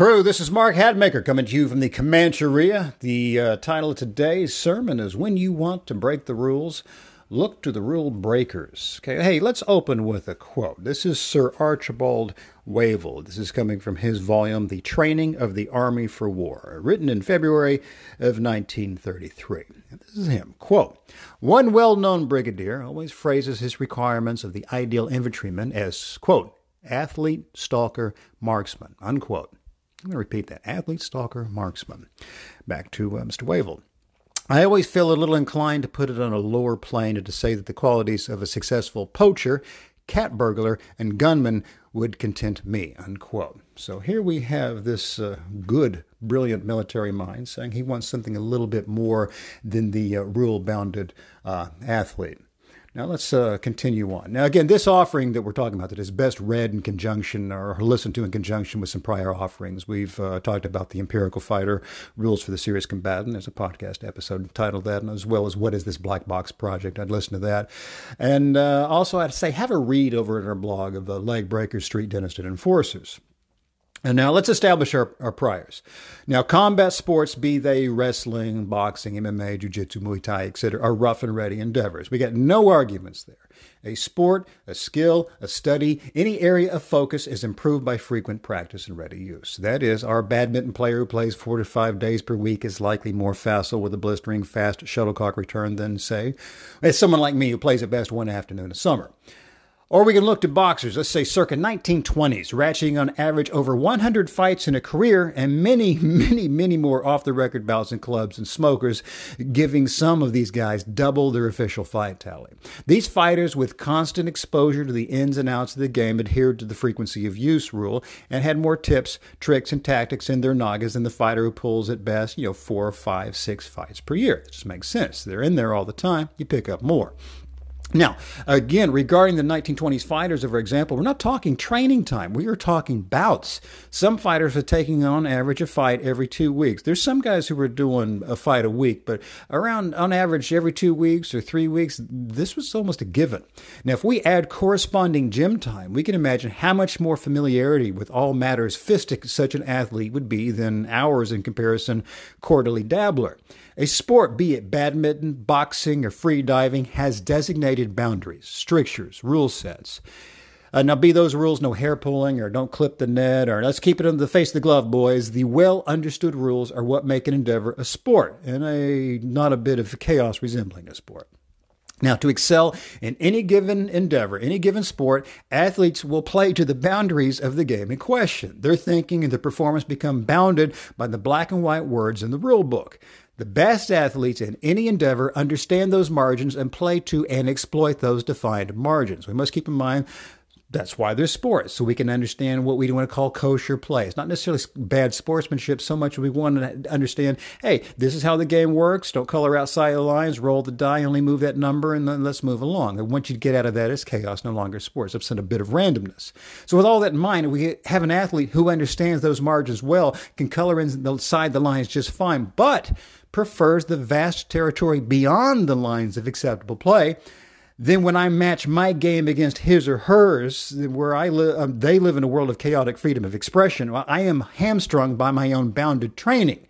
Crew, this is Mark Hatmaker coming to you from the Comancheria. The uh, title of today's sermon is When You Want to Break the Rules. Look to the rule breakers. Okay, hey, let's open with a quote. This is Sir Archibald Wavell. This is coming from his volume, The Training of the Army for War, written in February of 1933. This is him. Quote One well known brigadier always phrases his requirements of the ideal infantryman as, quote, athlete, stalker, marksman, unquote. I'm going to repeat that athlete, stalker, marksman. Back to uh, Mr. Wavell. I always feel a little inclined to put it on a lower plane and to say that the qualities of a successful poacher, cat burglar, and gunman would content me. Unquote. So here we have this uh, good, brilliant military mind saying he wants something a little bit more than the uh, rule bounded uh, athlete. Now let's uh, continue on. Now, again, this offering that we're talking about that is best read in conjunction or listened to in conjunction with some prior offerings. We've uh, talked about the empirical fighter rules for the serious combatant. There's a podcast episode titled that, as well as what is this black box project. I'd listen to that, and uh, also I'd say have a read over at our blog of the leg breakers, street dentists, and enforcers. And now let's establish our, our priors. Now, combat sports, be they wrestling, boxing, MMA, jiu-jitsu, Muay Thai, etc., are rough and ready endeavors. We got no arguments there. A sport, a skill, a study, any area of focus is improved by frequent practice and ready use. That is, our badminton player who plays four to five days per week is likely more facile with a blistering fast shuttlecock return than, say, someone like me who plays at best one afternoon a summer. Or we can look to boxers, let's say circa 1920s, ratcheting on average over 100 fights in a career and many, many, many more off the record bouts in clubs and smokers, giving some of these guys double their official fight tally. These fighters, with constant exposure to the ins and outs of the game, adhered to the frequency of use rule and had more tips, tricks, and tactics in their nagas than the fighter who pulls at best, you know, four, five, six fights per year. It just makes sense. They're in there all the time, you pick up more. Now, again, regarding the 1920s fighters, for example, we're not talking training time. We are talking bouts. Some fighters are taking on average a fight every two weeks. There's some guys who were doing a fight a week, but around on average every two weeks or three weeks, this was almost a given. Now, if we add corresponding gym time, we can imagine how much more familiarity with all matters fistic such an athlete would be than ours in comparison quarterly dabbler. A sport, be it badminton, boxing, or free diving, has designated boundaries, strictures, rule sets. Uh, now, be those rules no hair pulling or don't clip the net or let's keep it on the face of the glove, boys. The well understood rules are what make an endeavor a sport and a not a bit of chaos resembling a sport. Now, to excel in any given endeavor, any given sport, athletes will play to the boundaries of the game in question. Their thinking and their performance become bounded by the black and white words in the rule book. The best athletes in any endeavor understand those margins and play to and exploit those defined margins. We must keep in mind that's why there's sports, so we can understand what we want to call kosher play. It's not necessarily bad sportsmanship so much we want to understand, hey, this is how the game works. Don't color outside the lines, roll the die, only move that number, and then let's move along. And once you get out of that, it's chaos, no longer sports. It's a bit of randomness. So with all that in mind, we have an athlete who understands those margins well, can color inside the lines just fine, but prefers the vast territory beyond the lines of acceptable play, then when I match my game against his or hers, where I live, um, they live in a world of chaotic freedom of expression. I am hamstrung by my own bounded training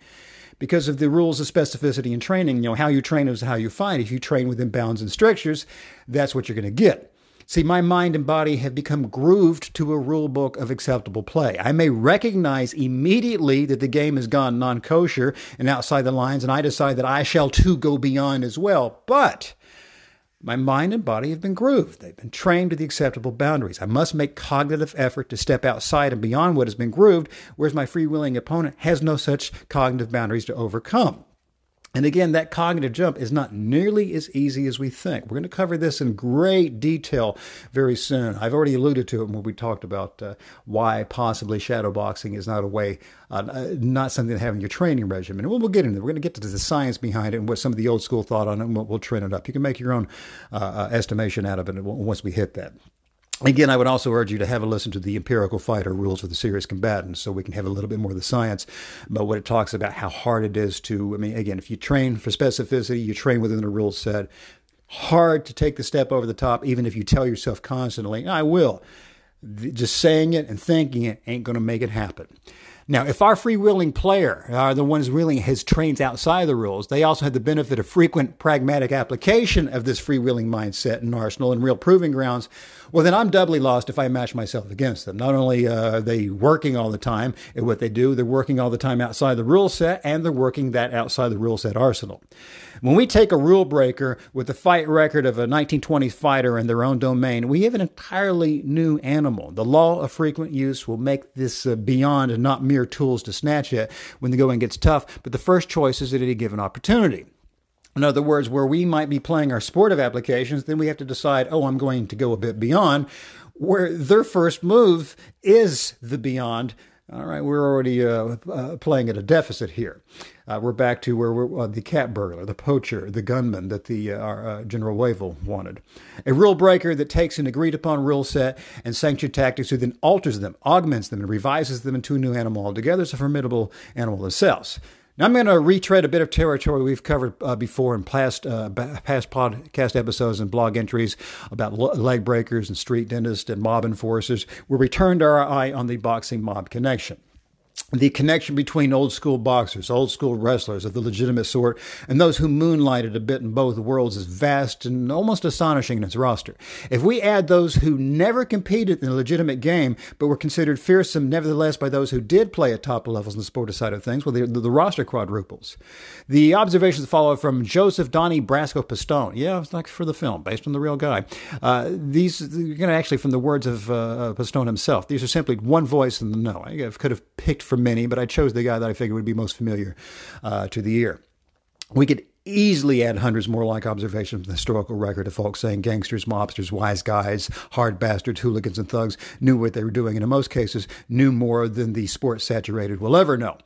because of the rules of specificity and training. You know, how you train is how you fight. If you train within bounds and strictures, that's what you're going to get. See, my mind and body have become grooved to a rule book of acceptable play. I may recognize immediately that the game has gone non kosher and outside the lines, and I decide that I shall too go beyond as well. But my mind and body have been grooved. They've been trained to the acceptable boundaries. I must make cognitive effort to step outside and beyond what has been grooved, whereas my free willing opponent has no such cognitive boundaries to overcome. And again, that cognitive jump is not nearly as easy as we think. We're going to cover this in great detail very soon. I've already alluded to it when we talked about uh, why possibly shadowboxing is not a way, uh, uh not something to have in your training regimen. We'll, we'll get into it. We're going to get to the science behind it and what some of the old school thought on it, and we'll, we'll trend it up. You can make your own uh, uh, estimation out of it once we hit that. Again, I would also urge you to have a listen to the empirical fighter rules for the serious combatant so we can have a little bit more of the science about what it talks about, how hard it is to, I mean, again, if you train for specificity, you train within the rule set, hard to take the step over the top, even if you tell yourself constantly, I will. Just saying it and thinking it ain't going to make it happen. Now, if our freewheeling player are the ones wheeling his trains outside the rules, they also have the benefit of frequent pragmatic application of this freewheeling mindset and arsenal and real proving grounds. Well, then I'm doubly lost if I match myself against them. Not only uh, are they working all the time at what they do, they're working all the time outside the rule set, and they're working that outside the rule set arsenal. When we take a rule breaker with the fight record of a 1920s fighter in their own domain, we have an entirely new animal. The law of frequent use will make this uh, beyond not mere tools to snatch at when the going gets tough, but the first choice is at any given opportunity. In other words, where we might be playing our sportive applications, then we have to decide, oh, I'm going to go a bit beyond, where their first move is the beyond all right, we're already uh, uh, playing at a deficit here. Uh, we're back to where we're uh, the cat burglar, the poacher, the gunman that the uh, uh, General Wavell wanted. A rule breaker that takes an agreed upon rule set and sanctioned tactics, who then alters them, augments them, and revises them into a new animal altogether. It's a formidable animal themselves. Now, I'm going to retread a bit of territory we've covered uh, before in past uh, past podcast episodes and blog entries about leg breakers and street dentists and mob enforcers. We returned our eye on the boxing mob connection the connection between old school boxers, old school wrestlers of the legitimate sort, and those who moonlighted a bit in both worlds is vast and almost astonishing in its roster. If we add those who never competed in the legitimate game, but were considered fearsome nevertheless by those who did play at top levels in the sport side of things, well, the, the, the roster quadruples. The observations follow from Joseph Donnie Brasco Pistone. Yeah, it's like for the film, based on the real guy. Uh, these, you know, actually from the words of uh, Pistone himself, these are simply one voice in the know. I could have picked from many, but I chose the guy that I figured would be most familiar uh, to the ear. We could easily add hundreds more like observations from the historical record of folks saying gangsters, mobsters, wise guys, hard bastards, hooligans, and thugs knew what they were doing, and in most cases knew more than the sports saturated will ever know.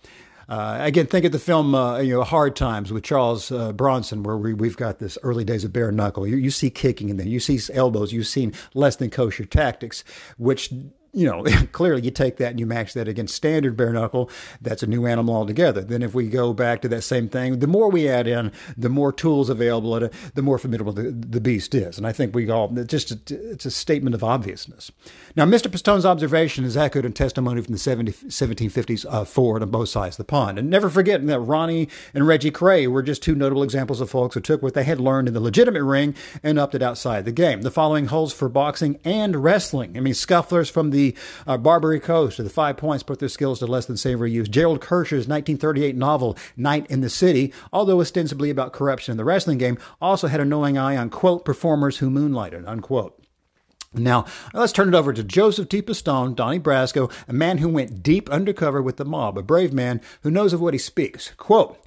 Uh, again, think of the film, uh, you know, Hard Times with Charles uh, Bronson, where we, we've got this early days of bare knuckle. You, you see kicking in there, you see elbows, you've seen less than kosher tactics, which you know, clearly you take that and you match that against standard bare knuckle, that's a new animal altogether. Then if we go back to that same thing, the more we add in, the more tools available, the more formidable the, the beast is. And I think we all, it's just, a, it's a statement of obviousness. Now, Mr. Pistone's observation is echoed in testimony from the 70, 1750s uh, forward on both sides of the pond. And never forget that Ronnie and Reggie Kray were just two notable examples of folks who took what they had learned in the legitimate ring and upped it outside the game. The following holds for boxing and wrestling. I mean, scufflers from the uh, Barbary Coast, the Five Points put their skills to less than savory use. Gerald Kersh's 1938 novel, Night and the City, although ostensibly about corruption in the wrestling game, also had a knowing eye on, quote, performers who moonlighted, unquote. Now, let's turn it over to Joseph T. Pistone, Donnie Brasco, a man who went deep undercover with the mob, a brave man who knows of what he speaks. Quote,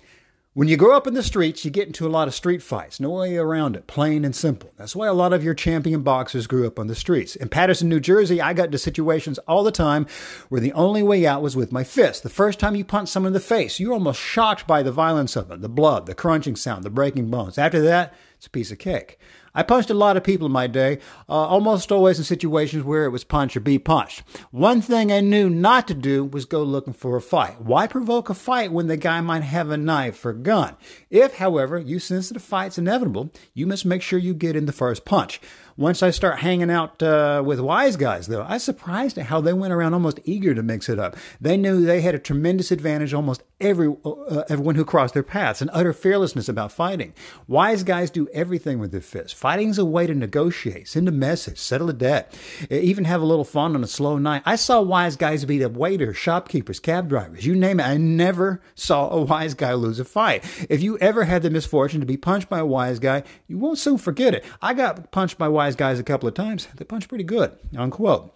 when you grow up in the streets, you get into a lot of street fights. No way around it, plain and simple. That's why a lot of your champion boxers grew up on the streets. In Paterson, New Jersey, I got into situations all the time where the only way out was with my fist. The first time you punch someone in the face, you're almost shocked by the violence of it, the blood, the crunching sound, the breaking bones. After that, it's a piece of cake. I punched a lot of people in my day, uh, almost always in situations where it was punch or be punched. One thing I knew not to do was go looking for a fight. Why provoke a fight when the guy might have a knife or gun? If, however, you sense that a fight's inevitable, you must make sure you get in the first punch. Once I start hanging out uh, with wise guys, though, I was surprised at how they went around almost eager to mix it up. They knew they had a tremendous advantage almost every uh, everyone who crossed their paths, an utter fearlessness about fighting. Wise guys do everything with their fists. Fighting's a way to negotiate, send a message, settle a debt, even have a little fun on a slow night. I saw wise guys beat up waiters, shopkeepers, cab drivers, you name it. I never saw a wise guy lose a fight. If you ever had the misfortune to be punched by a wise guy, you won't soon forget it. I got punched by wise guys a couple of times. They punch pretty good, unquote.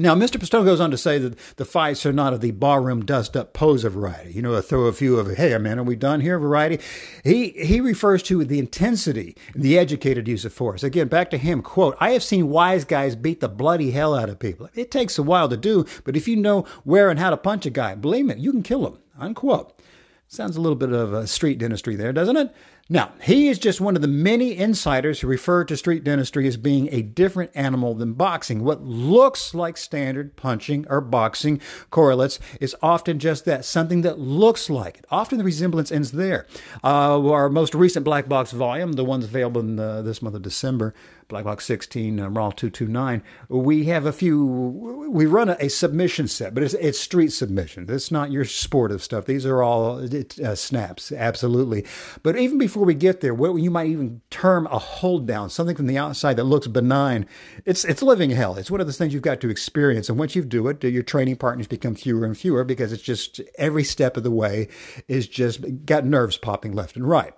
Now, Mr. Pistone goes on to say that the fights are not of the barroom dust up pose of variety. You know, throw a few of, hey, man, are we done here variety? He, he refers to the intensity and the educated use of force. Again, back to him, quote, I have seen wise guys beat the bloody hell out of people. It takes a while to do, but if you know where and how to punch a guy, believe me, you can kill him, unquote. Sounds a little bit of a street dentistry there, doesn't it? Now, he is just one of the many insiders who refer to street dentistry as being a different animal than boxing. What looks like standard punching or boxing correlates is often just that, something that looks like it. Often the resemblance ends there. Uh, our most recent black box volume, the ones available in the, this month of December, Black Box 16, uh, Raw 229, we have a few, we run a, a submission set, but it's, it's, street submission. It's not your sportive stuff. These are all uh, snaps, absolutely. But even before we get there, what you might even term a hold down, something from the outside that looks benign, it's, it's living hell. It's one of those things you've got to experience. And once you do it, your training partners become fewer and fewer because it's just every step of the way is just got nerves popping left and right.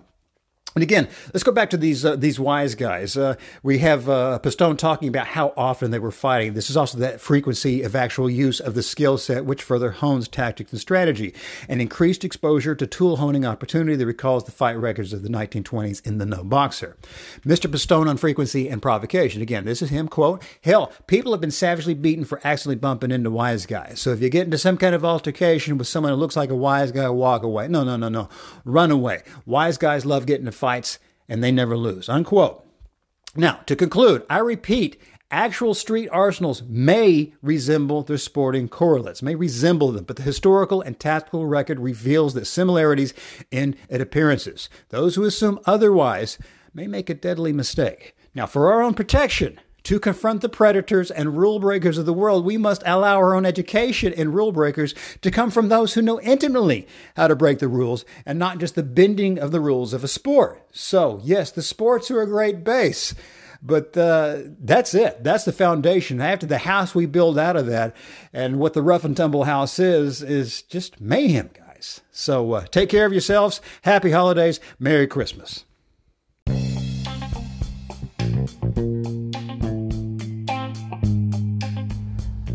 And again, let's go back to these uh, these wise guys. Uh, we have uh, Pistone talking about how often they were fighting. This is also that frequency of actual use of the skill set, which further hones tactics and strategy. An increased exposure to tool honing opportunity that recalls the fight records of the 1920s in the no boxer. Mr. Pistone on frequency and provocation. Again, this is him quote: "Hell, people have been savagely beaten for accidentally bumping into wise guys. So if you get into some kind of altercation with someone who looks like a wise guy, walk away. No, no, no, no, run away. Wise guys love getting fights and they never lose. Unquote. Now, to conclude, I repeat, actual street arsenals may resemble their sporting correlates, may resemble them, but the historical and tactical record reveals that similarities in appearances. Those who assume otherwise may make a deadly mistake. Now, for our own protection, to confront the predators and rule breakers of the world, we must allow our own education in rule breakers to come from those who know intimately how to break the rules and not just the bending of the rules of a sport. So, yes, the sports are a great base, but uh, that's it. That's the foundation. After the house we build out of that, and what the rough and tumble house is, is just mayhem, guys. So, uh, take care of yourselves. Happy holidays. Merry Christmas.